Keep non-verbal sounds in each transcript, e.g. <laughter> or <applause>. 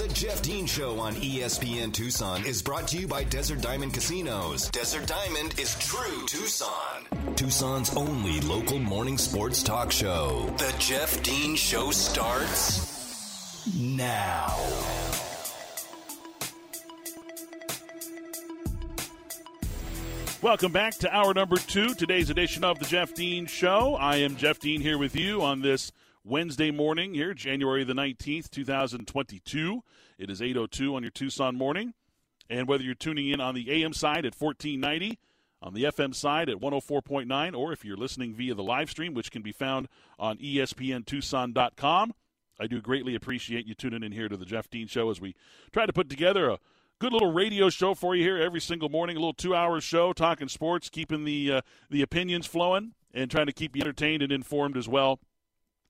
The Jeff Dean Show on ESPN Tucson is brought to you by Desert Diamond Casinos. Desert Diamond is true Tucson. Tucson's only local morning sports talk show. The Jeff Dean Show starts now. Welcome back to hour number two, today's edition of the Jeff Dean Show. I am Jeff Dean here with you on this Wednesday morning here, January the 19th, 2022. It is 8.02 on your Tucson morning. And whether you're tuning in on the AM side at 1490, on the FM side at 104.9, or if you're listening via the live stream, which can be found on ESPNTucson.com, I do greatly appreciate you tuning in here to the Jeff Dean Show as we try to put together a good little radio show for you here every single morning. A little two-hour show talking sports, keeping the uh, the opinions flowing, and trying to keep you entertained and informed as well.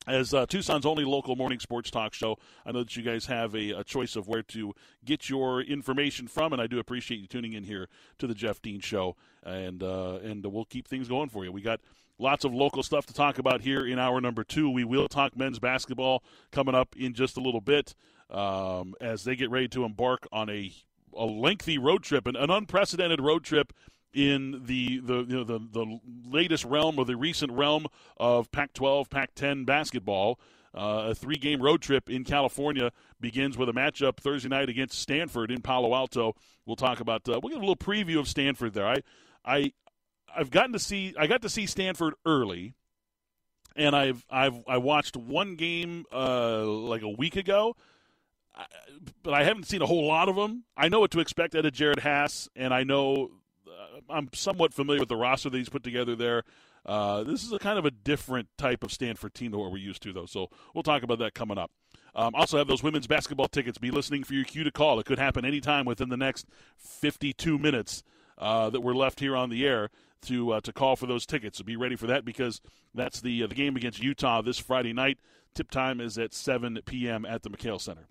As uh, Tucson's only local morning sports talk show, I know that you guys have a, a, choice of where to get your information from, and I do appreciate you tuning in here to the Jeff Dean Show, and uh, and we'll keep things going for you. We got lots of local stuff to talk about here in hour number two. We will talk men's basketball coming up in just a little bit um, as they get ready to embark on a a lengthy road trip, an, an unprecedented road trip in the the you know, the the latest realm or the recent realm of Pac-12, Pac-10 basketball. Uh, a three-game road trip in California begins with a matchup Thursday night against Stanford in Palo Alto. We'll talk about. Uh, we'll get a little preview of Stanford there. I, I, I've gotten to see. I got to see Stanford early, and I've I've I watched one game uh, like a week ago but I haven't seen a whole lot of them. I know what to expect out of Jerod Haase, and I know I'm somewhat familiar with the roster that he's put together there. Uh, this is a kind of a different type of Stanford team than what we're used to, though. So we'll talk about that coming up. Um, also, have those women's basketball tickets. Be listening for your cue to call. It could happen anytime within the next 52 minutes uh, that we're left here on the air to uh, to call for those tickets. So be ready for that because that's the uh, the game against Utah this Friday night. Tip time is at 7 p.m. at the McKale Center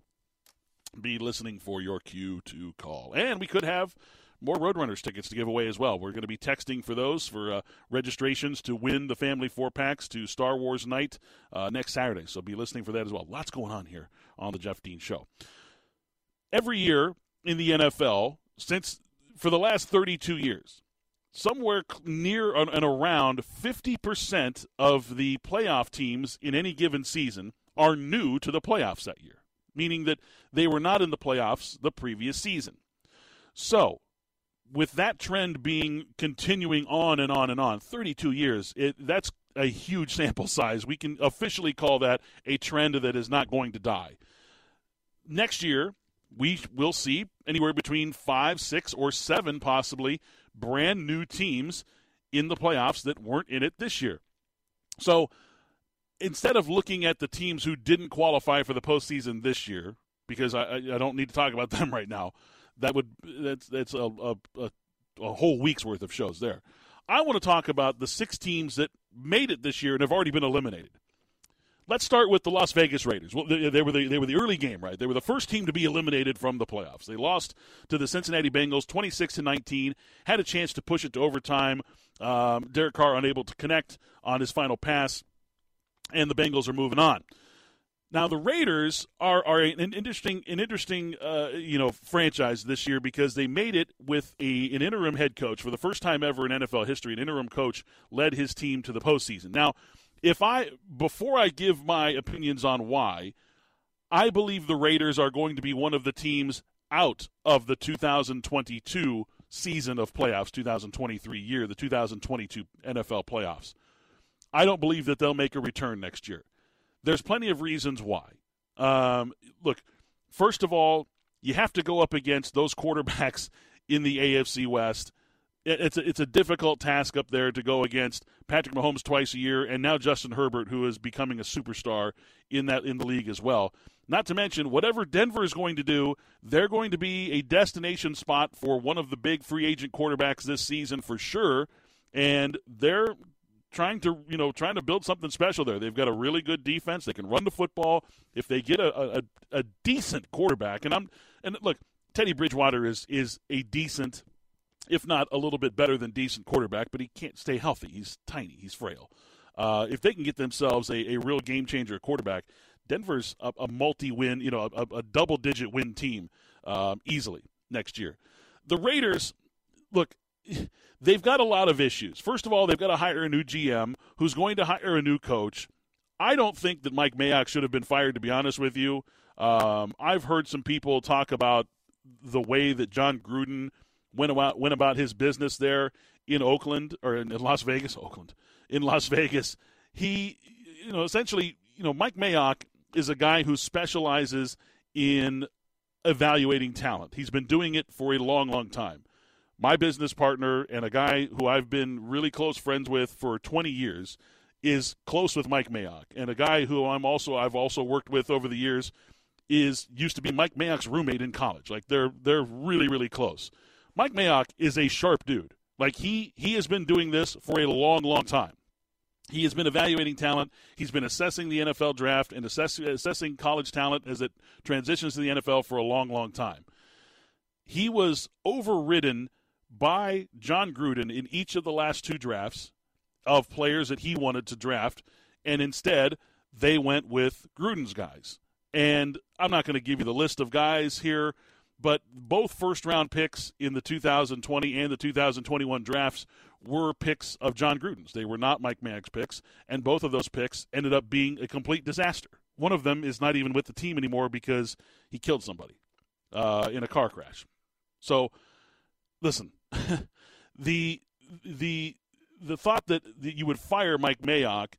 be listening for your cue to call. And we could have more Roadrunners tickets to give away as well. We're going to be texting for those for uh, registrations to win the family four packs to Star Wars Night uh, next Saturday. So be listening for that as well. Lots going on here on the Jeff Dean Show. Every year in the NFL, since for the last 32 years, somewhere near and around 50% of the playoff teams in any given season are new to the playoffs that year meaning that they were not in the playoffs the previous season. So, with that trend being continuing on and on and on, 32 years, it, that's a huge sample <laughs> size. We can officially call that a trend that is not going to die. Next year, we will see anywhere between five, six, or seven possibly brand new teams in the playoffs that weren't in it this year. So, instead of looking at the teams who didn't qualify for the postseason this year, because I, I don't need to talk about <laughs> them right now, that would that's that's a, a, a, a whole week's worth of shows there. I want to talk about the six teams that made it this year and have already been eliminated. Let's start with the Las Vegas Raiders. Well, they, they, were the, they were the early game, right? They were the first team to be eliminated from the playoffs. They lost to the Cincinnati Bengals, twenty six to nineteen. Had a chance to push it to overtime. Um, Derek Carr unable to connect on his final pass and the Bengals are moving on. Now the Raiders are are an interesting an interesting uh, you know franchise this year because they made it with a an interim head coach for the first time ever in NFL history. An interim coach led his team to the postseason. Now, if I before I give my opinions on why, I believe the Raiders are going to be one of the teams out of the 2022 season of playoffs, 2023 year, the 2022 NFL playoffs. I don't believe that they'll make a return next year. There's plenty of reasons why. Um, look, first of all, you have to go up against those quarterbacks <laughs> in the AFC West. It's a, it's a difficult task up there to go against Patrick Mahomes twice a year, and now Justin Herbert, who is becoming a superstar in that in the league as well. Not to mention, whatever Denver is going to do, they're going to be a destination spot for one of the big free agent quarterbacks this season for sure. And they're trying to you know trying to build something special there. They've got a really good defense. They can run the football. If they get a, a, a decent quarterback, and I'm and look, Teddy Bridgewater is is a decent, if not a little bit better than decent quarterback, but he can't stay healthy. He's tiny. He's frail. Uh, if they can get themselves a, a real game changer quarterback, Denver's a, a multi-win, you know, a, a double-digit win team um, easily next year. The Raiders, look, <laughs> they've got a lot of issues. First of all, they've got to hire a new GM who's going to hire a new coach. I don't think that Mike Mayock should have been fired, to be honest with you. Um, I've heard some people talk about the way that Jon Gruden went about went about his business there in Oakland or in Las Vegas, <laughs> Oakland, in Las Vegas. He, you know, essentially, you know, Mike Mayock is a guy who specializes in evaluating talent. He's been doing it for a long, long time. My business partner and a guy who I've been really close friends with for 20 years is close with Mike Mayock, and a guy who I'm also I've also worked with over the years is used to be Mike Mayock's roommate in college. Like they're they're really really close. Mike Mayock is a sharp dude. Like he he has been doing this for a long long time. He has been evaluating talent. He's been assessing the NFL draft and assess, assessing college talent as it transitions to the NFL for a long, long time. He was overridden by Jon Gruden in each of the last two drafts of players that he wanted to draft, and instead they went with Gruden's guys. And I'm not going to give you the list of guys here, but both first round picks in the 2020 and the 2021 drafts were picks of Jon Gruden's. They were not Mike Mayock's picks, and both of those picks ended up being a complete disaster. One of them is not even with the team anymore because he killed somebody uh, in a car crash. So, listen, the the the thought that, that you would fire Mike Mayock,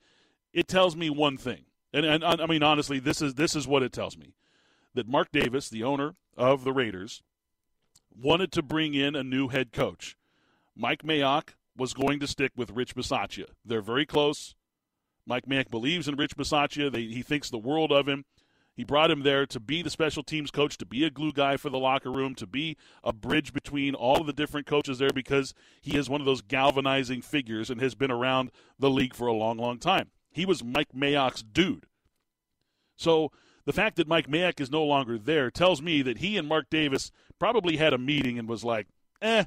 it tells me one thing, and, and I mean honestly, this is this is what it tells me that Mark Davis, the owner of the Raiders, wanted to bring in a new head coach. Mike Mayock was going to stick with Rich Bisaccia. They're very close. Mike Mayock believes in Rich Bisaccia. They, he thinks the world of him. He brought him there to be the special teams coach, to be a glue guy for the locker room, to be a bridge between all of the different coaches there because he is one of those galvanizing figures and has been around the league for a long, long time. He was Mike Mayock's dude. So the fact that Mike Mayock is no longer there tells me that he and Mark Davis probably had a meeting and was like, eh,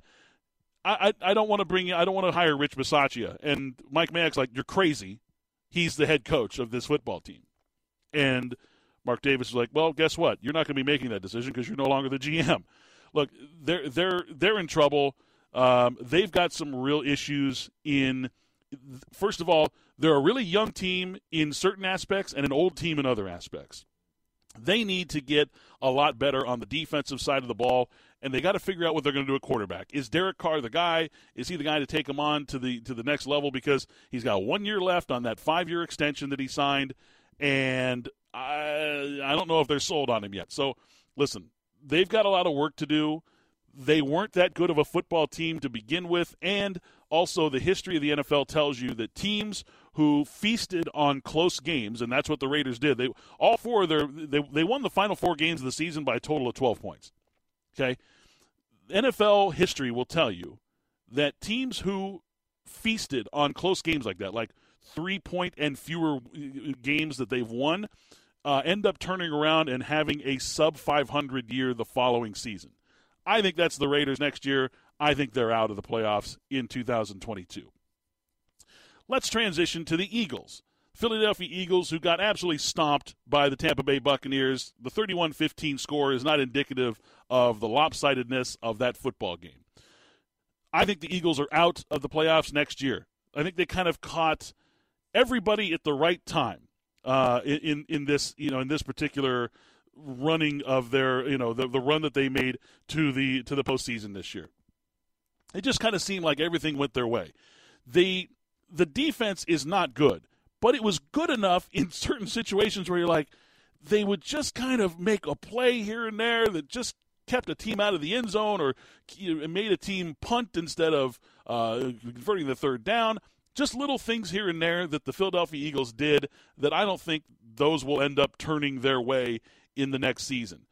I, I, I don't want to bring I don't want to hire Rich Bisaccia. And Mike Mayock's like, you're crazy. He's the head coach of this football team. And Mark Davis is like, well, guess what? You're not going to be making that decision because you're no longer the GM. <laughs> Look, they're they're they're in trouble. Um, they've got some real issues in. First of all, they're a really young team in certain aspects and an old team in other aspects. They need to get a lot better on the defensive side of the ball, and they got to figure out what they're going to do at quarterback. Is Derek Carr the guy? Is he the guy to take them on to the to the next level? Because he's got one year left on that five year extension that he signed, and I I don't know if they're sold on him yet. So listen, they've got a lot of work to do. They weren't that good of a football team to begin with, and also the history of the NFL tells you that teams who feasted on close games, and that's what the Raiders did. They all four of their they they won the final four games of the season by a total of twelve points. Okay, NFL history will tell you that teams who feasted on close games like that, like three point and fewer uh, games that they've won, uh, end up turning around and having a sub 500 year the following season. I think that's the Raiders next year. I think they're out of the playoffs in 2022. Let's transition to the Eagles. Philadelphia Eagles, who got absolutely stomped by the Tampa Bay Buccaneers. The 31 15 score is not indicative of the lopsidedness of that football game. I think the Eagles are out of the playoffs next year. I think they kind of caught everybody at the right time uh, in in this you know in this particular running of their you know the, the run that they made to the to the postseason this year. It just kind of seemed like everything went their way. The the defense is not good, but it was good enough in <laughs> certain situations where you're like, they would just kind of make a play here and there that just kept a team out of the end zone or made a team punt instead of uh, converting the third down. Just little things here and there that the Philadelphia Eagles did that I don't think those will end up turning their way in the next season.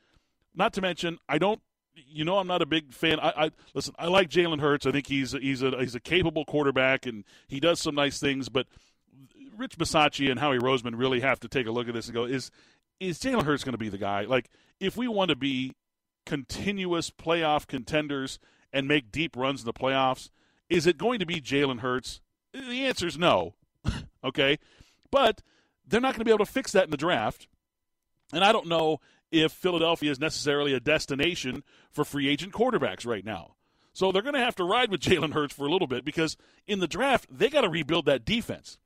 Not to mention, I don't you know I'm not a big fan. I, I listen. I like Jalen Hurts. I think he's he's a he's a capable quarterback and he does some nice things. But Rich Bisaccia and Howie Roseman really have to take a look at this and go: Is is Jalen Hurts going to be the guy? Like, if we want to be continuous playoff contenders and make deep runs in the playoffs, is it going to be Jalen Hurts? The answer is no. <laughs> okay, but they're not going to be able to fix that in the draft And I don't know if Philadelphia is necessarily a destination for free agent quarterbacks right now. So they're going to have to ride with <laughs> Jalen Hurts for a little bit because in the draft, they got to rebuild that defense.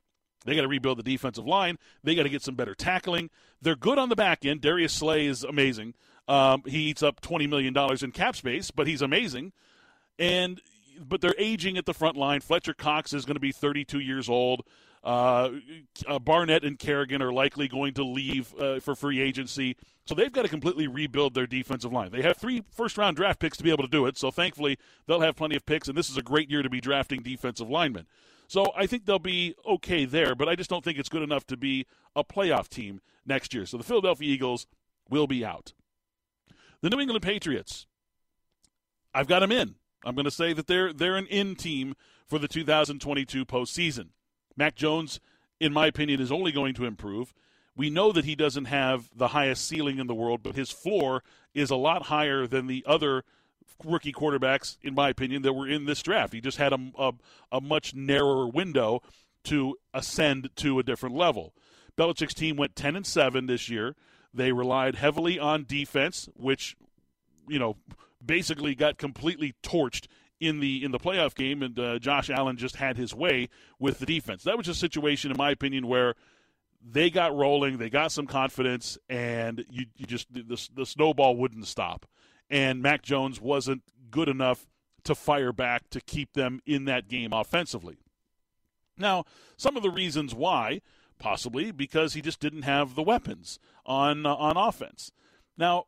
They got to rebuild the defensive line. They got to get some better tackling. They're good on the back end. Darius Slay is amazing. Um, he eats up $20 million in cap space, but he's amazing. And but they're aging at the front line. Fletcher Cox is going to be 32 years old. Uh, uh, Barnett and Kerrigan are likely going to leave uh, for free agency. So they've got to completely rebuild their defensive line. They have three first round draft picks to be able to do it. So thankfully, they'll have plenty of picks, and this is a great year to be drafting defensive linemen. So I think they'll be okay there, but I just don't think it's good enough to be a playoff team next year. So the Philadelphia Eagles will be out. The New England Patriots, I've got them in. I'm going to say that they're they're an in team for the 2022 postseason. Mac Jones, in my opinion, is only going to improve. We know that he doesn't have the highest ceiling in the world, but his floor is a lot higher than the other rookie quarterbacks, in my opinion, that were in this draft. He just had a, a, a much narrower window to ascend to a different level. Belichick's team went 10 and 7 this year. They relied heavily on defense, which, you know, basically got completely torched in the in the playoff game, and uh, Josh Allen just had his way with the defense. That was a situation, in my opinion, where they got rolling, they got some confidence, and you, you just the, the snowball wouldn't stop. And Mac Jones wasn't good enough to fire back to keep them in that game offensively. Now, some of the reasons why, possibly because he just didn't have the weapons on uh, on offense. Now,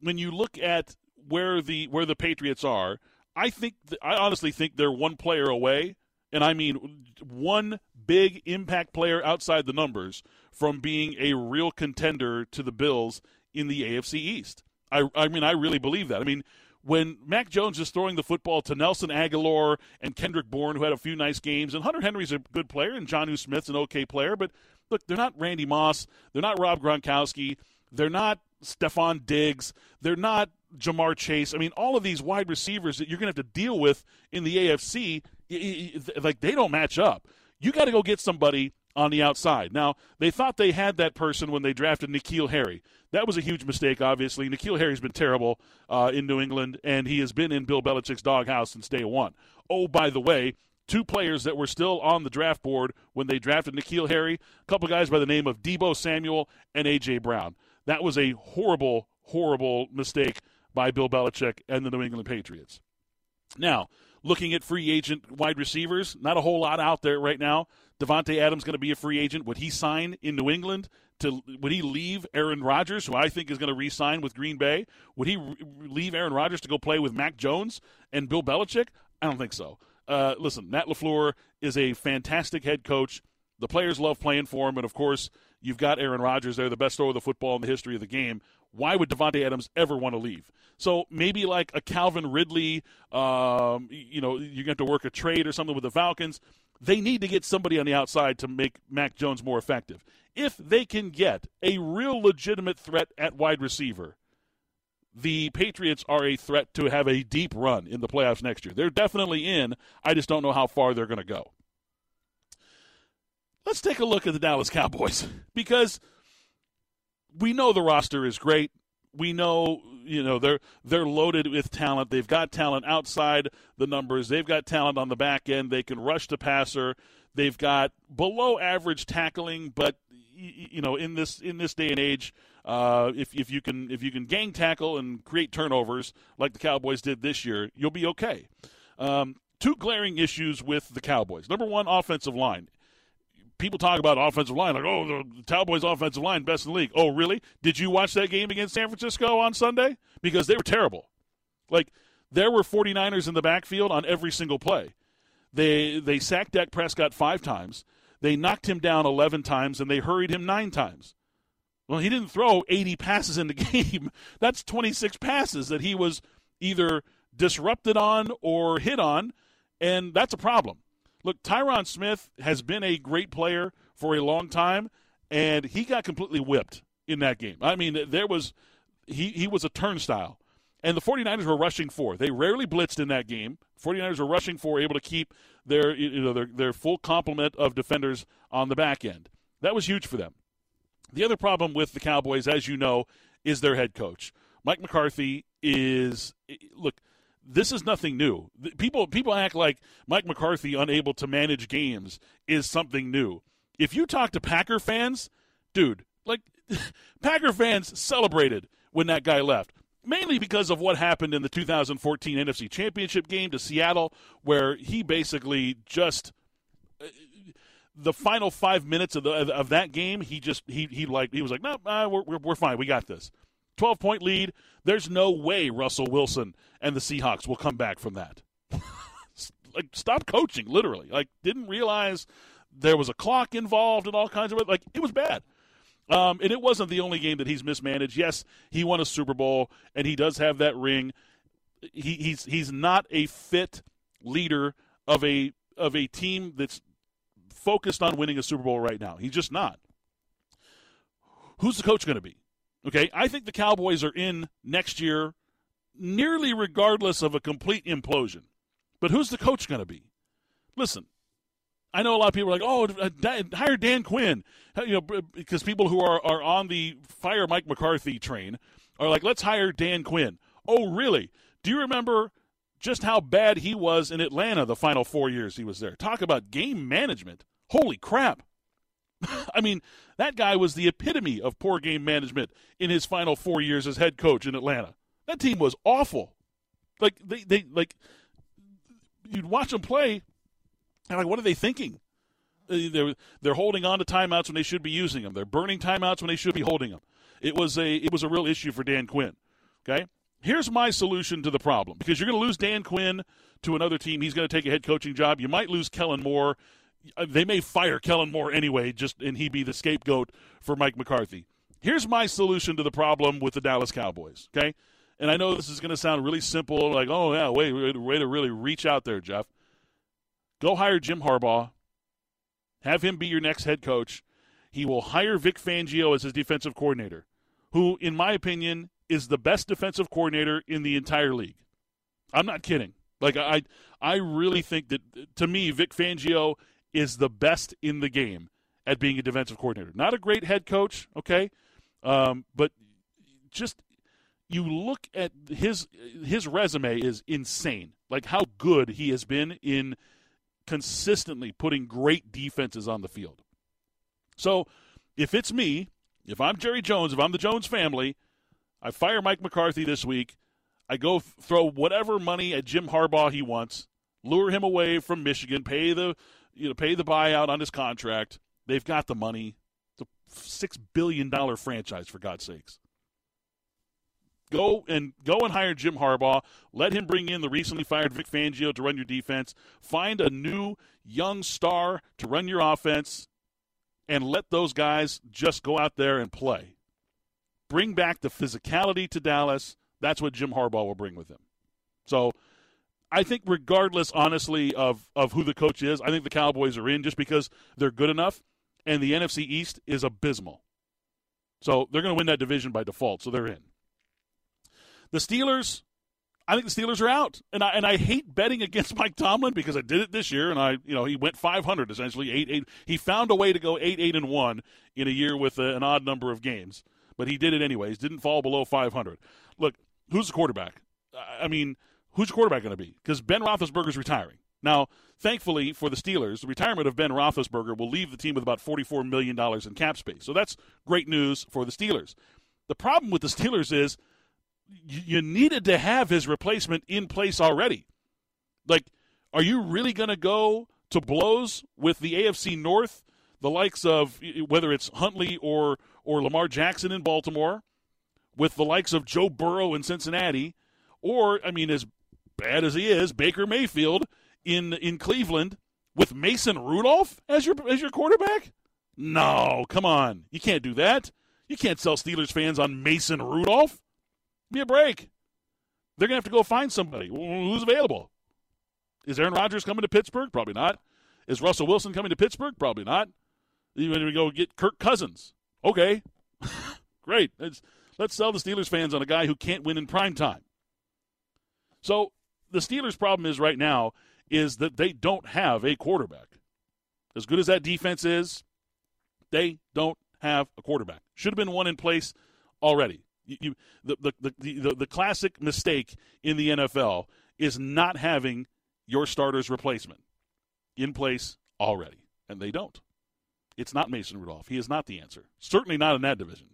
when you look at where the where the Patriots are, I think th- I honestly think they're one player away, and I mean one big impact player outside the numbers from being a real contender to the Bills in the AFC East. I I mean I really believe that. I mean when Mac Jones is throwing the football to Nelson Agholor and Kendrick Bourne, who had a few nice games, and Hunter Henry's a good player, and Jonnu Smith's an okay player, but look, they're not Randy Moss, they're not Rob Gronkowski, they're not Stefon Diggs, they're not Ja'Marr Chase. I mean, all of these wide receivers that you're going to have to deal with in the AFC, like they don't match up. You got to go get somebody on the outside. Now, they thought they had that person when they drafted N'Keal Harry. That was a huge mistake, obviously. N'Keal Harry's been terrible uh, in New England, and he has been in Bill Belichick's doghouse since day one. Oh, by the way, two players that were still on the draft board when they drafted N'Keal Harry, a couple guys by the name of Deebo Samuel and A.J. Brown. That was a horrible, horrible mistake by Bill Belichick and the New England Patriots. Now, looking at free agent wide receivers, not a whole lot out there right now. Davante Adams going to be a free agent. Would he sign in New England? To would he leave Aaron Rodgers, who I think is going to re-sign with Green Bay? Would he re- leave Aaron Rodgers to go play with Mac Jones and Bill Belichick? I don't think so. Uh, listen, Matt LaFleur is a fantastic head coach. The players love playing for him, and of course, you've got Aaron Rodgers there, the best thrower of the football in the history of the game. Why would Davante Adams ever want to leave? So maybe like a Calvin Ridley, um, you know, you get to work a trade or something with the Falcons. They need to get somebody on the outside to make Mac Jones more effective. If they can get a real legitimate threat at wide receiver, the Patriots are a threat to have a deep run in the playoffs next year. They're definitely in. I just don't know how far they're going to go. Let's take a look at the Dallas Cowboys <laughs> because we know the roster is great. We know, you know, they're they're loaded with talent. They've got talent outside the numbers. They've got talent on the back end. They can rush the passer. They've got below average tackling, but you know, in this in this day and age, uh, if if you can if you can gang tackle and create turnovers like the Cowboys did this year, you'll be okay. Um, two glaring issues with the Cowboys. Number one, offensive line people talk about offensive line like, oh, the Cowboys' offensive line best in the league. Oh, really? Did you watch that game against San Francisco on Sunday? Because they were terrible. Like there were 49ers in the backfield on every single play. They they sacked Dak Prescott five times. They knocked him down 11 times and they hurried him nine times. Well, he didn't throw 80 passes in the <laughs> game. That's 26 passes that he was either disrupted on or hit on, and that's a problem. Look, Tyron Smith has been a great player for a long time, and he got completely whipped in that game. I mean, there was he he was a turnstile. And the 49ers were rushing four. They rarely blitzed in that game. 49ers were rushing four, able to keep their you know their, their full complement of defenders on the back end. That was huge for them. The other problem with the Cowboys, as you know, is their head coach. Mike McCarthy is look. This is nothing new. People people act like Mike McCarthy unable to manage games is something new. If you talk to Packer fans, dude, like <laughs> Packer fans celebrated when that guy left mainly because of what happened in the 2014 NFC Championship game to Seattle, where he basically just uh, the final five minutes of the of that game, he just he he like he was like, no, nah, uh, we're we're fine, we got this. 12 point lead. There's no way Russell Wilson and the Seahawks will come back from that. <laughs> like, stop coaching, literally. Like, didn't realize there was a clock involved and all kinds of like it was bad. Um, and it wasn't the only game that he's mismanaged. Yes, he won a Super Bowl and he does have that ring. He, he's he's not a fit leader of a of a team that's focused on winning a Super Bowl right now. He's just not. Who's the coach going to be? Okay, I think the Cowboys are in next year nearly regardless of a complete implosion. But who's the coach going to be? Listen, I know a lot of people are like, "Oh, uh, hire Dan Quinn," you know, because people who are are on the fire Mike McCarthy train are like, "Let's hire Dan Quinn." Oh, really? Do you remember just how bad he was in Atlanta the final four years he was there? Talk about game management. Holy crap! <laughs> I mean, that guy was the epitome of poor game management in his final four years as head coach in Atlanta. That team was awful. Like they, they like you'd watch them play, and like, what are they thinking? Uh, they're they're holding on to timeouts when they should be using them. They're burning timeouts when they should be holding them. It was a it was a real issue for Dan Quinn. Okay, here's my solution to the problem because you're going to lose Dan Quinn to another team. He's going to take a head coaching job. You might lose Kellen Moore Uh, they may fire Kellen Moore anyway, just and he be the scapegoat for Mike McCarthy. Here's my solution to the problem with the Dallas Cowboys. Okay, and I know this is going to sound really simple, like oh yeah, wait, way to really reach out there, Jeff. Go hire Jim Harbaugh. Have him be your next head coach. He will hire Vic Fangio as his defensive coordinator, who, in my opinion, is the best defensive coordinator in the entire league. I'm not kidding. Like I, I really think that to me, Vic Fangio is the best in the game at being a defensive coordinator. Not a great head coach, okay, um, but just you look at his his resume is insane. Like how good he has been in consistently putting great defenses on the field. So, if it's me, if I'm Jerry Jones, if I'm the Jones family, I fire Mike McCarthy this week. I go throw whatever money at Jim Harbaugh he wants, lure him away from Michigan, pay the you know, pay the buyout on his contract. They've got the money. A six billion dollar franchise for God's sakes. Go and go and hire Jim Harbaugh. Let him bring in the recently fired Vic Fangio to run your defense. Find a new young star to run your offense, and let those guys just go out there and play. Bring back the physicality to Dallas. That's what Jim Harbaugh will bring with him. So I think regardless, honestly, of of who the coach is, I think the Cowboys are in just because they're good enough, and the NFC East is abysmal. So they're going to win that division by default. So they're in. The Steelers, I think the Steelers are out, and I and I hate betting against <laughs> Mike Tomlin because I did it this year, and I you know he went 500 essentially eight eight. He found a way to go eight eight and one in a year with a, an odd number of games, but he did it anyways. Didn't fall below 500. Look, who's the quarterback? I mean who's your quarterback going to be? Because Ben Roethlisberger is retiring. Now, thankfully for the Steelers, the retirement of Ben Roethlisberger will leave the team with about $44 million in cap space. So that's great news for the Steelers. The problem with the Steelers is you needed to have his replacement in place already. Like, are you really going to go to blows with the AFC North, the likes of whether it's Huntley or or Lamar Jackson in Baltimore, with the likes of Joe Burrow in Cincinnati, or I mean, as bad as he is, Baker Mayfield in in Cleveland with Mason Rudolph as your as your quarterback? No, come on. You can't do that. You can't sell Steelers fans on Mason Rudolph. Give me a break. They're going to have to go find somebody. Who's available? Is Aaron Rodgers coming to Pittsburgh? Probably not. Is Russell Wilson coming to Pittsburgh? Probably not. Even we go get Kirk Cousins. Okay. <laughs> Great. Let's, let's sell the Steelers fans on a guy who can't win in prime time. So the Steelers' problem is right now is that they don't have a quarterback. As good as that defense is, they don't have a quarterback. Should have been one in place already. You, you, the, the, the, the, the classic mistake in the NFL is not having your starter's replacement in place already, and they don't. It's not Mason Rudolph. He is not the answer. Certainly not in that division.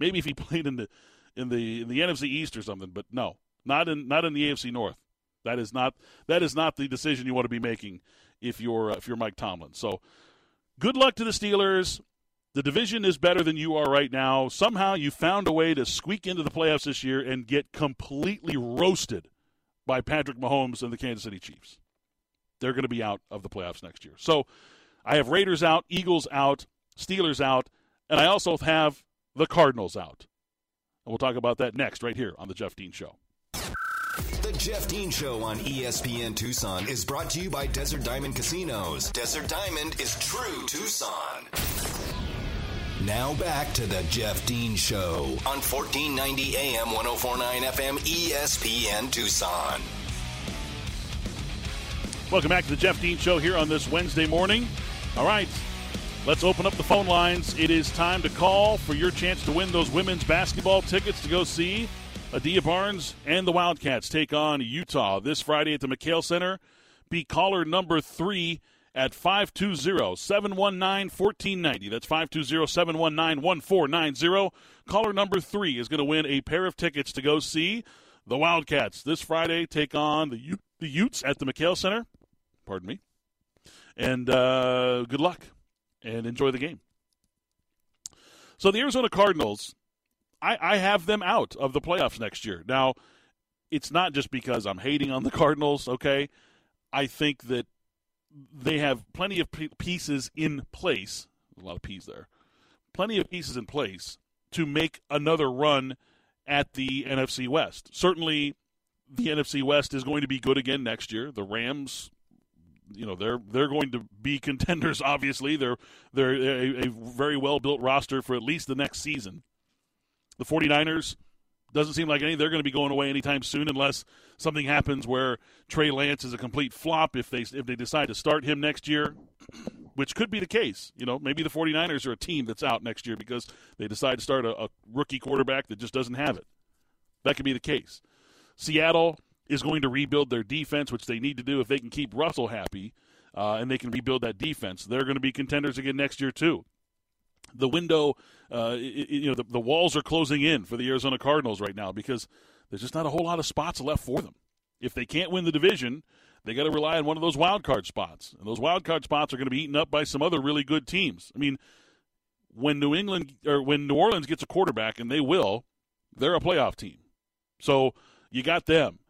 Maybe if he <laughs> played in the in the in the NFC East or something, but no, not in not in the AFC North. That is not that is not the decision you want to be making if you're uh, if you're Mike Tomlin. So, good luck to the Steelers. The division is better than you are right now. Somehow you found a way to squeak into the playoffs this year and get completely roasted by Patrick Mahomes and the Kansas City Chiefs. They're going to be out of the playoffs next year. So, I have Raiders out, Eagles out, Steelers out, and I also have the Cardinals out. And we'll talk about that next, right here on The Jeff Dean Show. Jeff Dean Show on ESPN Tucson is brought to you by Desert Diamond Casinos. Desert Diamond is true Tucson. Now back to the Jeff Dean Show on 1490 AM 1049 FM ESPN Tucson. Welcome back to the Jeff Dean Show here on this Wednesday morning. All right, let's open up the phone lines. It is time to call for your chance to win those women's basketball tickets to go see Adia Barnes and the Wildcats take on Utah this Friday at the McKale Center. Be caller number three at 520 719 1490. That's 520 719 1490. Caller number three is going to win a pair of tickets to go see the Wildcats this Friday take on the, U- the Utes at the McKale Center. Pardon me. And uh, good luck and enjoy the game. So the Arizona Cardinals, I, I have them out of the playoffs next year. Now, it's not just because I'm hating on the <laughs> Cardinals, okay? I think that they have plenty of pieces in place. A lot of P's there. Plenty of pieces in place to make another run at the NFC West. Certainly, the NFC West is going to be good again next year. The Rams you know they're they're going to be <laughs> contenders. Obviously, they're they're a, a very well built roster for at least the next season. The 49ers doesn't seem like any they're going to be going away anytime soon unless something happens where Trey Lance is a complete flop if they if they decide to start him next year, which could be the case. You know, maybe the 49ers are a team that's out next year because they decide to start a, a rookie quarterback that just doesn't have it. That could be the case. Seattle is going to rebuild their defense, which they need to do if they can keep Russell happy uh, and they can rebuild that defense. They're going to be contenders again next year, too. The window, uh, you know, the, the walls are closing in for the Arizona Cardinals right now because there's just not a whole lot of spots left for them. If they can't win the division, they got to rely on one of those wild card spots. And those wild card spots are going to be eaten up by some other really good teams. I mean, when New England or when New Orleans gets a quarterback, and they will, they're a playoff team. So you got them.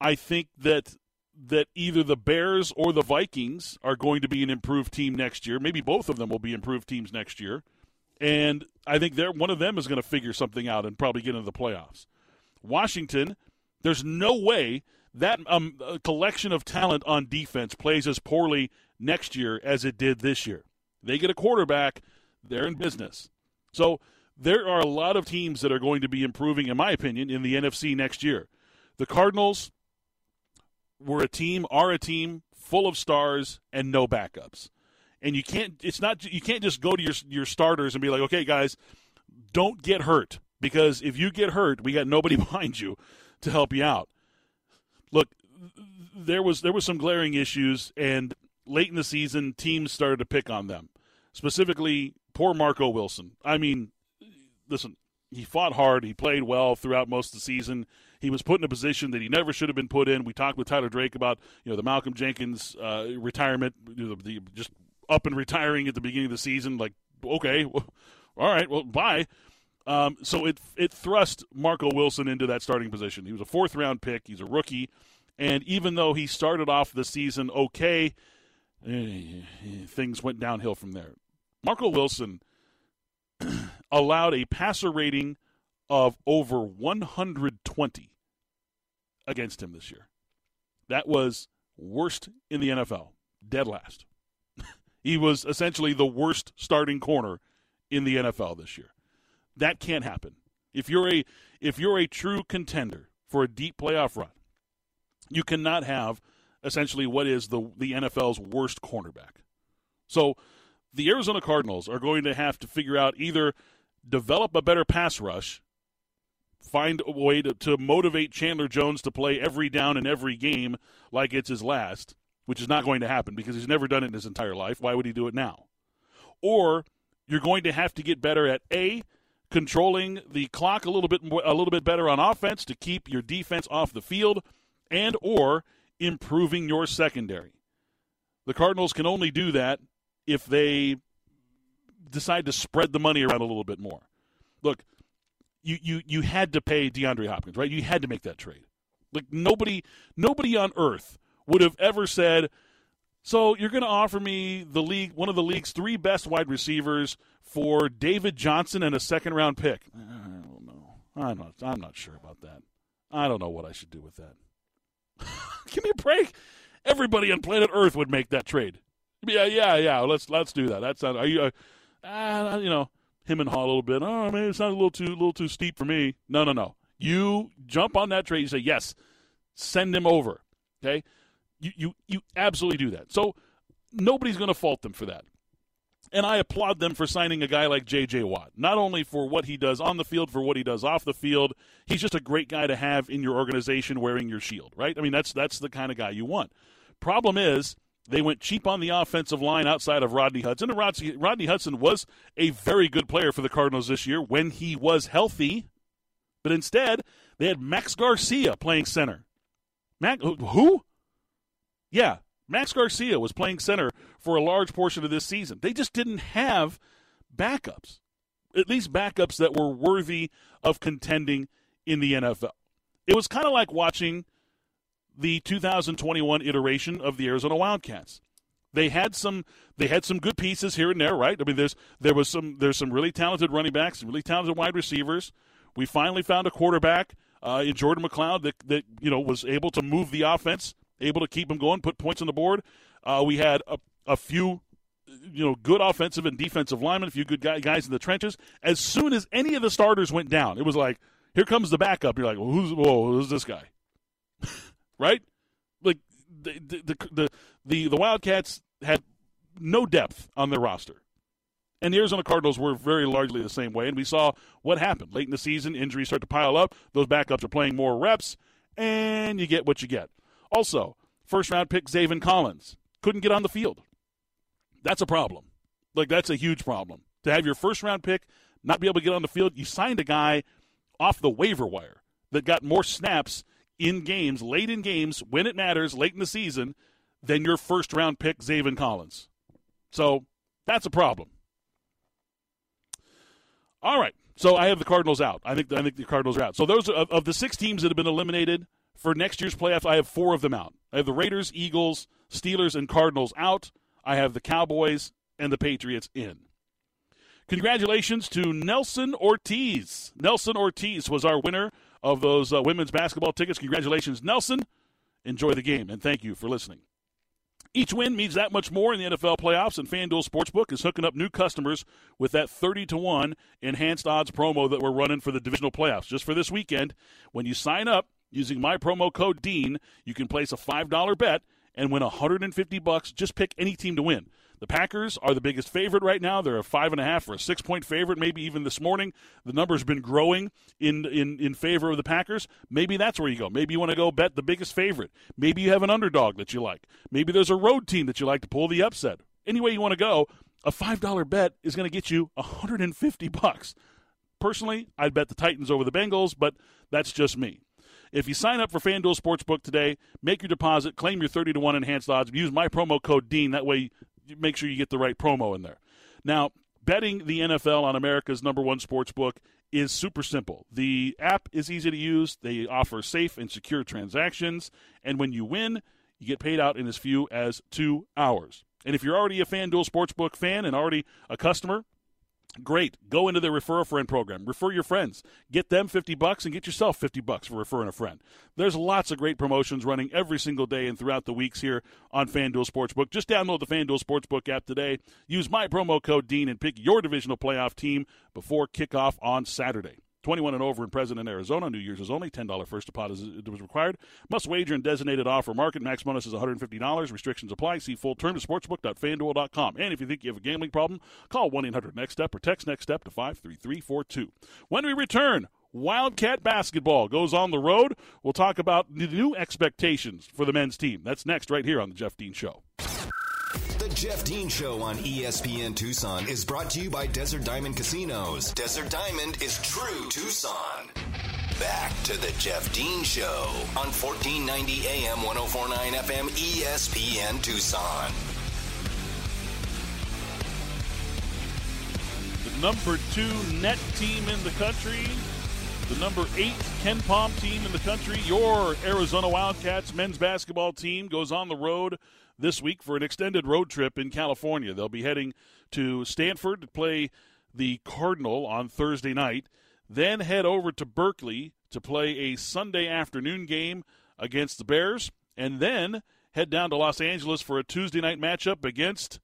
I think that that either the Bears or the Vikings are going to be an improved team next year. Maybe both of them will be improved teams next year. And I think they're, one of them is going to figure something out and probably get into the playoffs. Washington, there's no way that um, collection of talent on defense plays as poorly next year as it did this year. They get a quarterback, they're in business. So there are a lot of teams that are going to be improving, in my opinion, in the NFC next year. The Cardinals, we're a team, are a team full of stars and no backups. And you can't it's not you can't just go to your your starters and be like, "Okay, guys, don't get hurt." Because if you get hurt, we got nobody <laughs> behind you to help you out. Look, there was there was some glaring issues and late in the season teams started to pick on them. Specifically, poor Marco Wilson. I mean, listen, he fought hard, he played well throughout most of the season. He was put in a position that he never should have been put in. We talked with Tyler Drake about you know the Malcolm Jenkins uh, retirement, know, the, just up and retiring at the beginning of the season. Like, okay, well, <laughs> all right, well, bye. Um, so it it thrust Marco Wilson into that starting position. He was a fourth round pick. He's a rookie, and even though he started off the season okay, eh, things went downhill from there. Marco Wilson <clears throat> allowed a passer rating of over 120 against him this year. That was worst in the NFL, dead last. He was essentially the worst starting corner in the NFL this year. That can't happen. If you're a if you're a true contender for a deep playoff run, you cannot have essentially what is the the NFL's worst cornerback. So the Arizona Cardinals are going to have to figure out either develop a better pass rush, find a way to, to motivate Chandler Jones to play every down in every game like it's his last, which is not going to happen because he's never done it in his entire life. Why would he do it now? Or you're going to have to get better at A, controlling the clock a little bit more, a little bit better on offense to keep your defense off the field and or improving your secondary. The Cardinals can only do that if they decide to spread the money around a little bit more. Look, you you you had to pay DeAndre Hopkins, right? You had to make that trade. Like nobody nobody on earth would have ever said, "So you're going to offer me the league one of the league's three best wide receivers for David Johnson and a second round pick?" I don't know. I'm not I'm not sure about that. I don't know what I should do with that. <laughs> Give me a break. Everybody on planet Earth would make that trade. Yeah, yeah, yeah. Let's let's do that. That's not. Are you? Uh, uh, you know, him and Hall a little bit. Oh man, it sounds a little too little too steep for me. No, no, no. You jump on that trade. You say yes. Send him over. Okay. You you you absolutely do that. So nobody's going to fault them for that. And I applaud them for signing a guy like J.J. Watt, not only for what he does on the field, for what he does off the field. He's just a great guy to have in your organization wearing your shield, right? I mean, that's that's the kind of guy you want. Problem is, they went cheap on the offensive line outside of Rodney Hudson. And Rodney, Hudson was a very good player for the Cardinals this year when he was healthy. But instead, they had Max Garcia playing center. Mac, who? Yeah, Max Garcia was playing center for a large portion of this season. They just didn't have backups, at least backups that were worthy of contending in the NFL. It was kind of like watching the 2021 iteration of the Arizona Wildcats. They had some they had some good pieces here and there, right? I mean, there's there was some there's some really talented running backs, some really talented wide receivers. We finally found a quarterback uh, in Jordan McCloud that that you know was able to move the offense able to keep them going, put points on the board. Uh, we had a, a few you know, good offensive and defensive linemen, a few good guys in the trenches. As soon as any of the starters went down, it was like, here comes the backup. You're like, well, who's whoa, who's this guy? <laughs> right? Like the the, the the the Wildcats had no depth on their roster. And the Arizona Cardinals were very largely the same way. And we saw what happened late in the season. Injuries start to pile up. Those backups are playing more reps, and you get what you get. Also, first round pick Zaven Collins couldn't get on the field. That's a problem. Like, that's a huge problem. To have your first round pick not be able to get on the field, you signed a guy off the waiver wire that got more snaps in games, late in games, when it matters, late in the season, than your first round pick, Zaven Collins. So that's a problem. All right. So I have the Cardinals out. I think I think the Cardinals are out. So those are, of, of the six teams that have been eliminated for next year's playoff, I have four of them out. I have the Raiders, Eagles, Steelers, and Cardinals out. I have the Cowboys and the Patriots in. Congratulations to Nelson Ortiz. Nelson Ortiz was our winner of those uh, women's basketball tickets. Congratulations, Nelson. Enjoy the game, and thank you for listening. Each win means that much more in the NFL playoffs, and FanDuel Sportsbook is hooking up new customers with that 30 to 1 enhanced odds promo that we're running for the divisional playoffs. Just for this weekend, when you sign up, Using my promo code DEAN, you can place a $5 bet and win 150 bucks. Just pick any team to win. The Packers are the biggest favorite right now. They're a five and a half or a six point favorite, maybe even this morning. The number's been growing in, in, in favor of the Packers. Maybe that's where you go. Maybe you want to go bet the biggest favorite. Maybe you have an underdog that you like. Maybe there's a road team that you like to pull the upset. Any way you want to go, a $5 bet is going to get you 150 bucks. Personally, I'd bet the Titans over the Bengals, but that's just me. If you sign up for FanDuel Sportsbook today, make your deposit, claim your 30 to 1 enhanced odds, use my promo code DEAN. That way, make sure you get the right promo in there. Now, betting the NFL on America's number one sportsbook is super simple. The app is easy to use, they offer safe and secure transactions, and when you win, you get paid out in as few as two hours. And if you're already a FanDuel Sportsbook fan and already a customer, Great. Go into the refer a friend program. Refer your friends. Get them 50 bucks and get yourself 50 bucks for referring a friend. There's lots of great promotions running every single day and throughout the weeks here on FanDuel Sportsbook. Just download the FanDuel Sportsbook app today. Use my promo code Dean and pick your divisional playoff team before kickoff on Saturday. 21 and over and present in Arizona. New Year's is only $10 first deposit was required. Must wager in designated offer market. Max bonus is $150. Restrictions apply. See full term at sportsbook.fanduel.com. And if you think you have a gambling problem, call 1-800-NEXT-STEP or text NEXT STEP to 53342. When we return, Wildcat basketball goes on the road. We'll talk about the new expectations for the men's team. That's next right here on the Jeff Dean Show. The Jeff Dean Show on ESPN Tucson is brought to you by Desert Diamond Casinos. Desert Diamond is true Tucson. Back to the Jeff Dean Show on 1490 AM 1049 FM ESPN Tucson. The number two NET team in the country, the number eight KenPom team in the country, your Arizona Wildcats men's basketball team goes on the road this week for an extended road trip in California. They'll be heading to Stanford to play the Cardinal on Thursday night, then head over to Berkeley to play a Sunday afternoon game against the Bears, and then head down to Los Angeles for a Tuesday night matchup against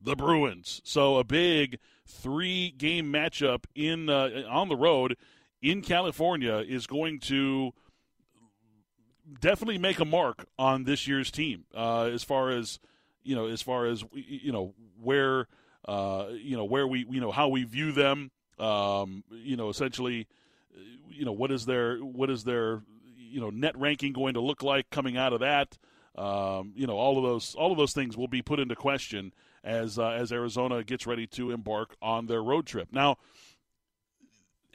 the Bruins. So a big three-game matchup in uh, on the road in California is going to definitely make a mark on this year's team uh, as far as you know as far as you know where uh, you know where we you know how we view them. Um, you know essentially you know what is their what is their you know NET ranking going to look like coming out of that? Um, you know all of those all of those things will be put into question as uh, as Arizona gets ready to embark on their road trip. Now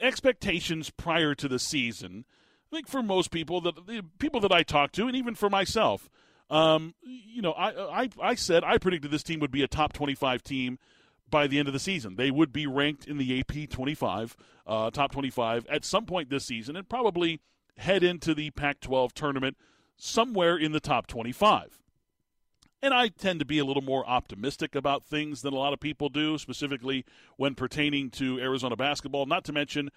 expectations prior to the season I think for most people that the people that I talk to, and even for myself, um, you know, I, I I said I predicted this team would be a top twenty-five team by the end of the season. They would be ranked in the AP twenty-five, uh, top twenty-five at some point this season, and probably head into the Pac-12 tournament somewhere in the top twenty-five. And I tend to be a little more optimistic about things than a lot of people do, specifically when pertaining to Arizona basketball. Not to mention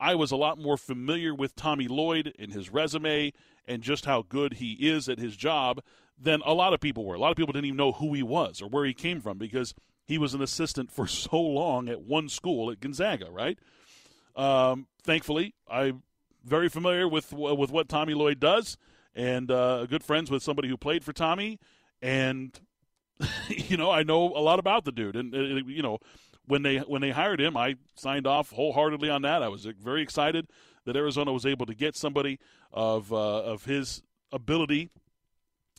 I was a lot more familiar with Tommy Lloyd and his resume and just how good he is at his job than a lot of people were. A lot of people didn't even know who he was or where he came from because he was an assistant for <laughs> so long at one school at Gonzaga, right? Um, thankfully, I'm very familiar with with what Tommy Lloyd does, and uh, good friends with somebody who played for Tommy, and <laughs> you know I know a lot about the dude, and uh, you know when they when they hired him, I signed off wholeheartedly on that. I was very excited that Arizona was able to get somebody of uh, of his ability,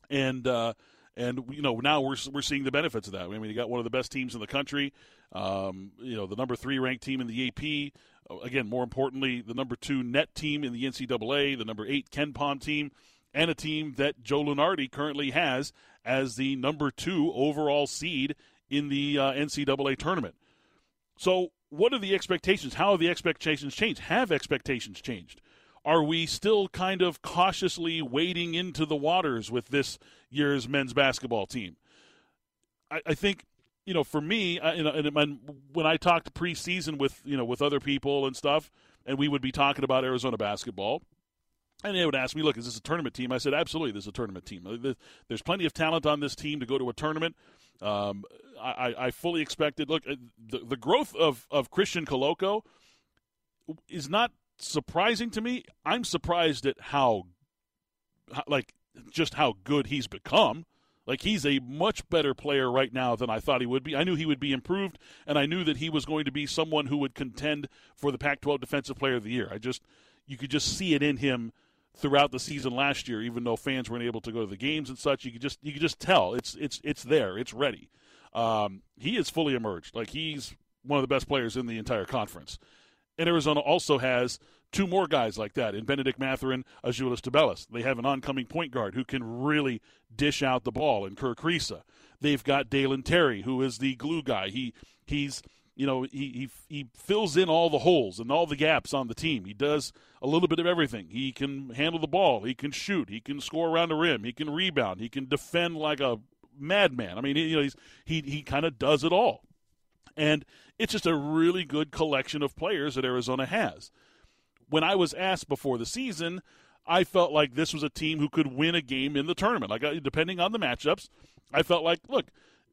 and uh, and you know now we're we're seeing the benefits of that. I mean, you got one of the best teams in the country. Um, you know, the number three ranked team in the AP. Uh, again, more importantly, the number two NET team in the NCAA, the number eight KenPom team, and a team that Joe Lunardi currently has as the number two overall seed in the uh, NCAA tournament. So, what are the expectations? How have the expectations changed? Have expectations changed? Are we still kind of cautiously wading into the waters with this year's men's basketball team? I, I think you know, for me, uh, you know, and when I talked preseason with you know with other people and stuff, and we would be talking about Arizona basketball, and they would ask me, "Look, is this a tournament team?" I said, "Absolutely, this is a tournament team. There's plenty of talent on this team to go to a tournament. Um, I, I, fully expected. Look, uh, the, the growth of, of Christian Koloko is not surprising to me. I'm surprised at how, how, like, just how good he's become. Like, he's a much better player right now than I thought he would be. I knew he would be improved, and I knew that he was going to be someone who would contend for the Pac 12 Defensive Player of the Year. I just, you could just see it in him throughout the season last year, even though fans weren't able to go to the games and such. You could just, you could just tell it's, it's, it's there, it's ready um, he is fully emerged. Like he's one of the best players in the entire conference. And Arizona also has two more guys like that in Benedict Mathurin, Azuolas Tubelis. They have an oncoming point guard who can really dish out the ball in Kerr Kriisa. They've got Dalen Terry, who is the glue guy. He he's you know he, he he fills in all the holes and all the gaps on the team. He does a little bit of everything. He can handle the ball. He can shoot. He can score around the rim. He can rebound. He can defend like a madman. I mean, you know, he's he he kind of does it all, and it's just a really good collection of players that Arizona has. When I was asked before the season, I felt like this was a team who could win a game in the tournament. Like uh, depending on the matchups, I felt like look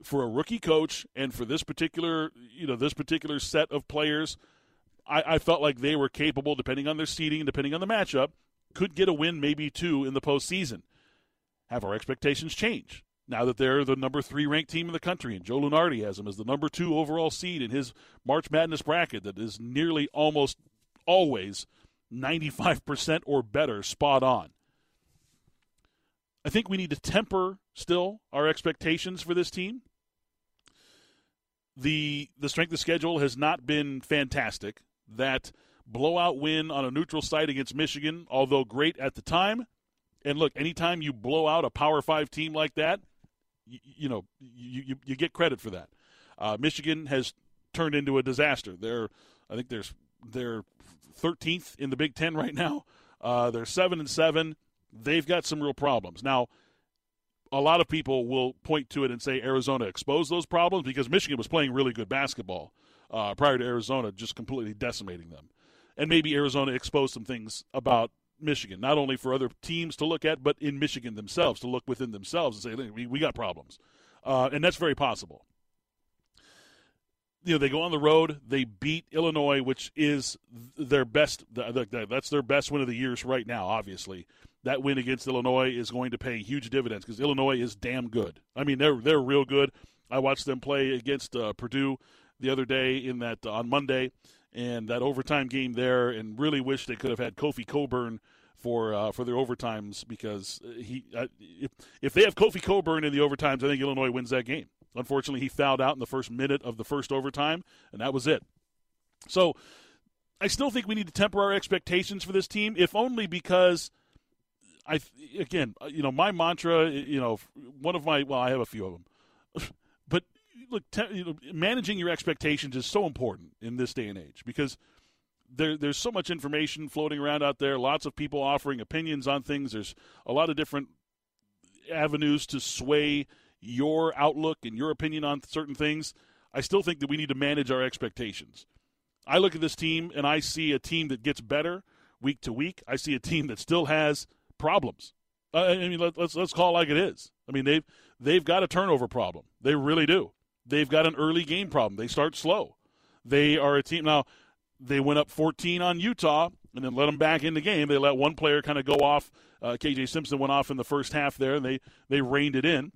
for a rookie coach and for this particular you know this particular set of players. I, I felt like they were capable, depending on their seeding, depending on the matchup, could get a win, maybe two in the postseason. Have our expectations change now that they're the number three ranked team in the country, and Joe Lunardi has them as the number two overall seed in his March Madness bracket that is nearly almost always 95% or better spot on. I think we need to temper still our expectations for this team. The the strength of schedule has not been fantastic. That blowout win on a neutral site against Michigan, although great at the time, and look, anytime you blow out a Power Five team like that, you, you know you, you, you get credit for that. Uh, Michigan has turned into a disaster. They're I think there's they're 13th in the Big Ten right now. Uh, they're seven and seven. They've got some real problems now. A lot of people will point to it and say Arizona exposed those problems because Michigan was playing really good basketball uh, prior to Arizona just completely decimating them, and maybe Arizona exposed some things about Michigan, not only for other teams to look at, but in Michigan themselves to look within themselves and say, we, we got problems. Uh, and that's very possible. You know, they go on the road, they beat Illinois, which is their best, that's their best win of the years right now, obviously. That win against Illinois is going to pay huge dividends because Illinois is damn good. I mean, they're, they're real good. I watched them play against uh, Purdue the other day in that uh, on Monday and that overtime game there, and really wish they could have had Kofi Cockburn for uh, for their overtimes because he uh, if, if they have Kofi Cockburn in the overtimes, I think Illinois wins that game. Unfortunately, he fouled out in the first minute of the first overtime, and that was it. So, I still think we need to temper our expectations for this team, if only because I again, uh, you know, my mantra, you know, one of my well, I have a few of them, <laughs> but look, te- you know, managing your expectations is so important in this day and age because there, there's so much information floating around out there. Lots of people offering opinions on things. There's a lot of different avenues to sway your outlook and your opinion on certain things. I still think that we need to manage our expectations. I look at this team and I see a team that gets better week to week. I see a team that still has problems. I mean, let, let's let's call it like it is. I mean, they've they've got a turnover problem. They really do they've got an early game problem. They start slow. They are a team now. They went up 14 on Utah and then let them back in the game. They let one player kind of go off. Uh, KJ Simpson went off in the first half there, and they they reined it in.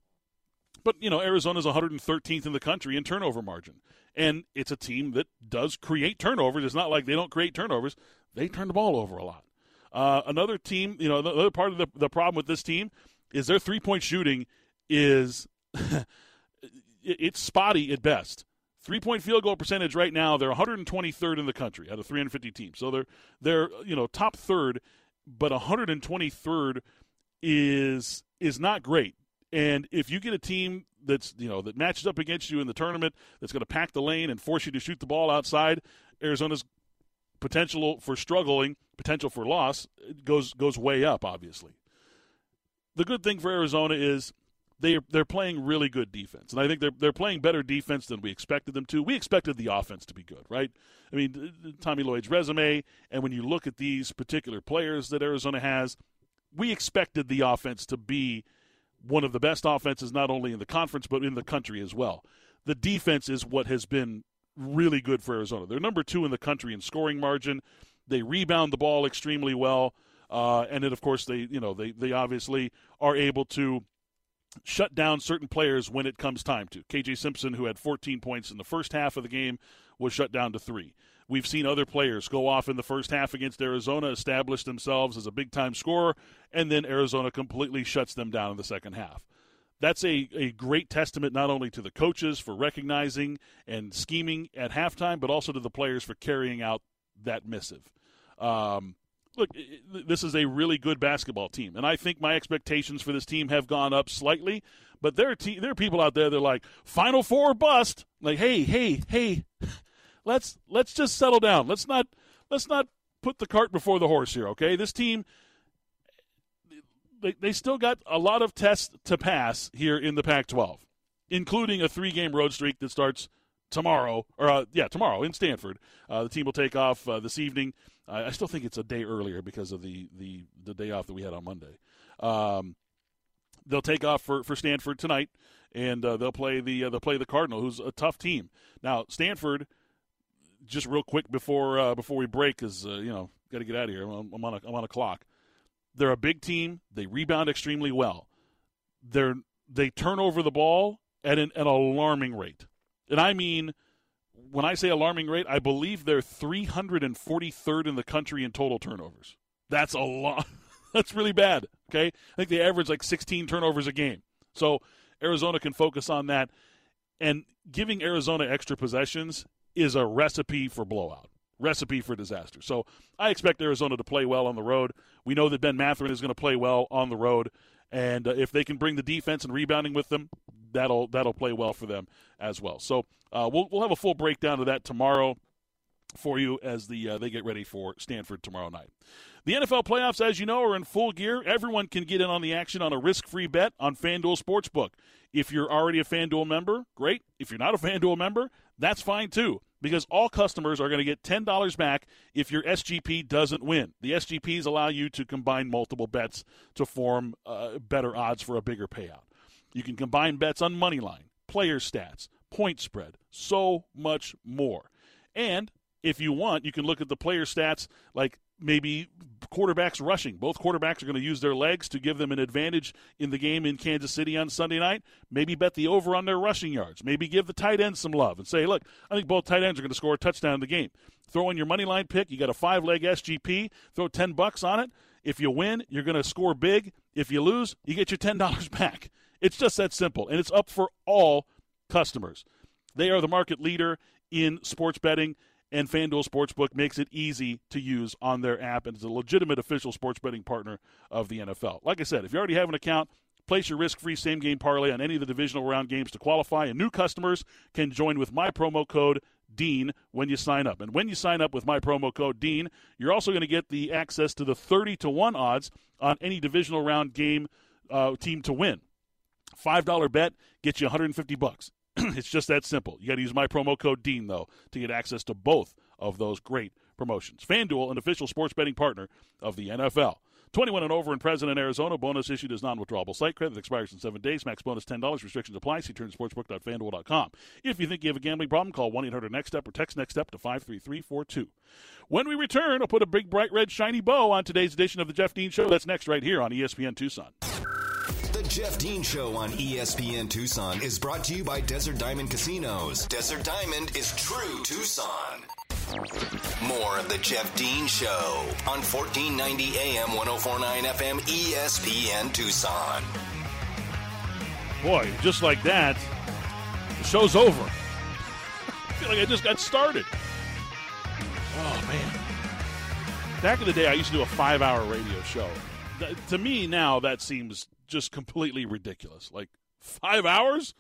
But you know, Arizona's 113th in the country in turnover margin, and it's a team that does create turnovers. It's not like they don't create turnovers; they turn the ball over a lot. Uh, another team, you know, another part of the, the problem with this team is their three point shooting is <laughs> it's spotty at best. Three point field goal percentage right now, they're 123rd in the country out of 350 teams. So they're they're you know top third, but 123rd is is not great. And if you get a team that's you know that matches up against you in the tournament that's going to pack the lane and force you to shoot the ball outside, Arizona's potential for struggling, potential for loss goes goes way up. Obviously, the good thing for Arizona is they they're playing really good defense, and I think they're they're playing better defense than we expected them to. We expected the offense to be good, right? I mean, Tommy Lloyd's resume, and when you look at these particular players that Arizona has, we expected the offense to be one of the best offenses not only in the conference but in the country as well. The defense is what has been really good for Arizona. They're number two in the country in scoring margin. They rebound the ball extremely well, uh, and then of course they you know they they obviously are able to shut down certain players when it comes time to. KJ Simpson, who had 14 points in the first half of the game, was shut down to three. We've seen other players go off in the first half against Arizona, establish themselves as a big time scorer, and then Arizona completely shuts them down in the second half. That's a, a great testament not only to the coaches for recognizing and scheming at halftime, but also to the players for carrying out that missive. Um, look, this is a really good basketball team, and I think my expectations for this team have gone up slightly. But there are te- there are people out there that are like Final Four bust. Like, hey, hey, hey, <laughs> let's let's just settle down. Let's not let's not put the cart before the horse here. Okay, this team. They, they still got a lot of tests to pass here in the Pac 12, including a three game road streak that starts tomorrow, or uh, yeah, tomorrow in Stanford. Uh, the team will take off uh, this evening I, I, still think it's a day earlier because of the, the, the day off that we had on Monday. Um, they'll take off for, for Stanford tonight, and uh, they'll play the uh, they'll play the Cardinal, who's a tough team. Now Stanford, just real quick before uh, before we break, is uh, you know, got to get out of here. I'm, I'm on a I'm on a clock. They're a big team. They rebound extremely well. They're they turn over the ball at an, an alarming rate, and I mean when I say alarming rate, I believe they're 343rd in the country in total turnovers. That's a lot. <laughs> That's really bad. Okay, I think they average like 16 turnovers a game. So Arizona can focus on that, and giving Arizona extra possessions is a recipe for blowout, recipe for disaster. So I expect Arizona to play well on the road. We know that Ben Mathurin is going to play well on the road, and uh, if they can bring the defense and rebounding with them, that'll that'll play well for them as well. So uh, we'll we'll have a full breakdown of that tomorrow for you as the uh, they get ready for Stanford tomorrow night. The NFL playoffs, as you know, are in full gear. Everyone can get in on the action on a risk-free bet on FanDuel Sportsbook. If you're already a FanDuel member, great. If you're not a <laughs> FanDuel member, that's fine too, because all customers are going to get $10 back if your SGP doesn't win. The SGPs allow you to combine multiple bets to form uh, better odds for a bigger payout. You can combine bets on money line, player stats, point spread, so much more. And if you want, you can look at the player stats like maybe quarterbacks rushing. Both quarterbacks are going to use their legs to give them an advantage in the game in Kansas City on Sunday night. Maybe bet the over on their rushing yards. Maybe give the tight end some love and say, look, I think both tight ends are going to score a touchdown in the game. Throw in your money line pick. You got a five leg SGP. Throw 10 bucks on it. If you win, you're going to score big. If you lose, you get your $10 <laughs> back. It's just that simple. And it's up for all customers. They are the market leader in sports betting and FanDuel Sportsbook makes it easy to use on their app and is a legitimate official sports betting partner of the NFL. Like I said, if you already have an account, place your risk-free same-game parlay on any of the divisional round games to qualify, and new customers can join with my promo code Dean when you sign up. And when you sign up with my promo code Dean, you're also going to get the access to the 30 to 1 odds on any divisional round game uh, team to win. $5 bet gets you 150 bucks. <clears throat> it's just that simple. You got to use my promo code Dean though to get access to both of those great promotions. FanDuel, an official sports betting partner of the NFL. 21 and over in President, Arizona. Bonus issued as non-withdrawable site credit expires in seven days. Max bonus $10. Restrictions apply. See turnsportsbook.fanduel.com. If you think you have a gambling problem, call 1-800-NEXT-STEP or text NEXT STEP to 53342. When we return, I'll put a big, bright, red, shiny bow on today's edition of the Jeff Dean Show. That's next right here on ESPN Tucson. Jeff Dean Show on ESPN Tucson is brought to you by Desert Diamond Casinos. Desert Diamond is true Tucson. More of the Jeff Dean Show on 1490 AM 1049 FM ESPN Tucson. Boy, just like that, the show's over. I feel like I just got started. Oh, man. Back in the day, I used to do a five hour radio show. To me, now, that seems just completely ridiculous. Like, five hours?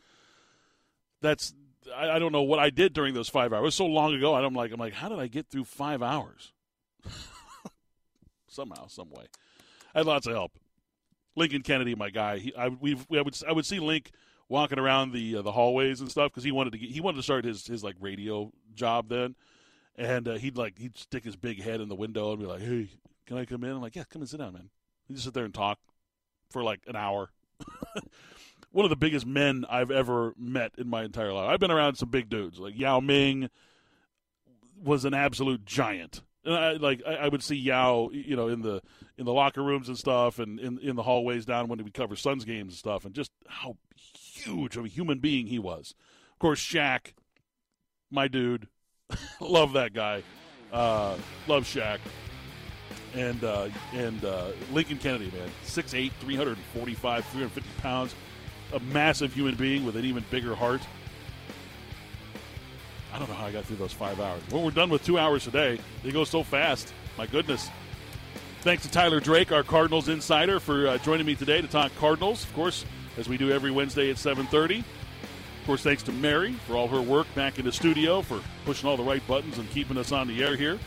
That's. I, I don't know what I did during those five hours. so long ago. I'm like, I'm like, how did I get through five hours? <laughs> Somehow, some way. I had lots of help. Lincoln Kennedy, my guy. He, I, we I would, I would see Link walking around the uh, the hallways and stuff because he wanted to get, he wanted to start his his like radio job then, and uh, he'd like he'd stick his big head in the window and be like, "Hey, can I come in?" I'm like, "Yeah, come and sit down, man." He just sit there and talk for like an hour. <laughs> One of the biggest men I've ever met in my entire life. I've been around some big dudes like Yao Ming was an absolute giant. And I, like I, I would see Yao, you know, in the in the locker rooms and stuff, and in in the hallways down when we cover Suns games and stuff, and just how huge of a human being he was. Of course, Shaq, my dude, <laughs> love that guy, uh, love Shaq, and uh, and uh, Lincoln Kennedy, man, 6'8", 345, 350 pounds, a massive human being with an even bigger heart. I don't know how I got through those five hours. Well, we're done with two hours today. They go so fast. My goodness. Thanks to Tyler Drake, our Cardinals insider, for uh, joining me today to talk Cardinals. Of course, as we do every Wednesday at 7:30. Of course, thanks to Mary for all her work back in the studio for pushing all the right buttons and keeping us on the air here.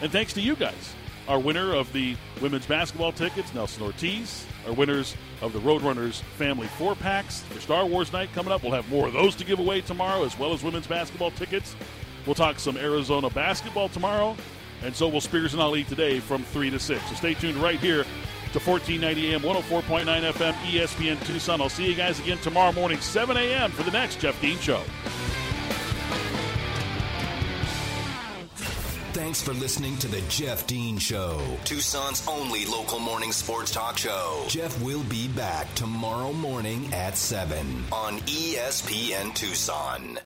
And thanks to you guys, our winner of the women's basketball tickets, Nelson Ortiz, our winners of the Roadrunners family four packs for Star Wars night coming up. We'll have more of those to give away tomorrow, as well as women's basketball tickets. We'll talk some Arizona basketball tomorrow, and so will Spears and Ali today from 3 to 6. So stay tuned right here to 1490 AM, 104.9 FM, ESPN Tucson. I'll see you guys again tomorrow morning, 7 a.m. for the next Jeff Dean Show. Thanks for listening to the Jeff Dean Show, Tucson's only local morning sports talk show. Jeff will be back tomorrow morning at 7 on ESPN Tucson.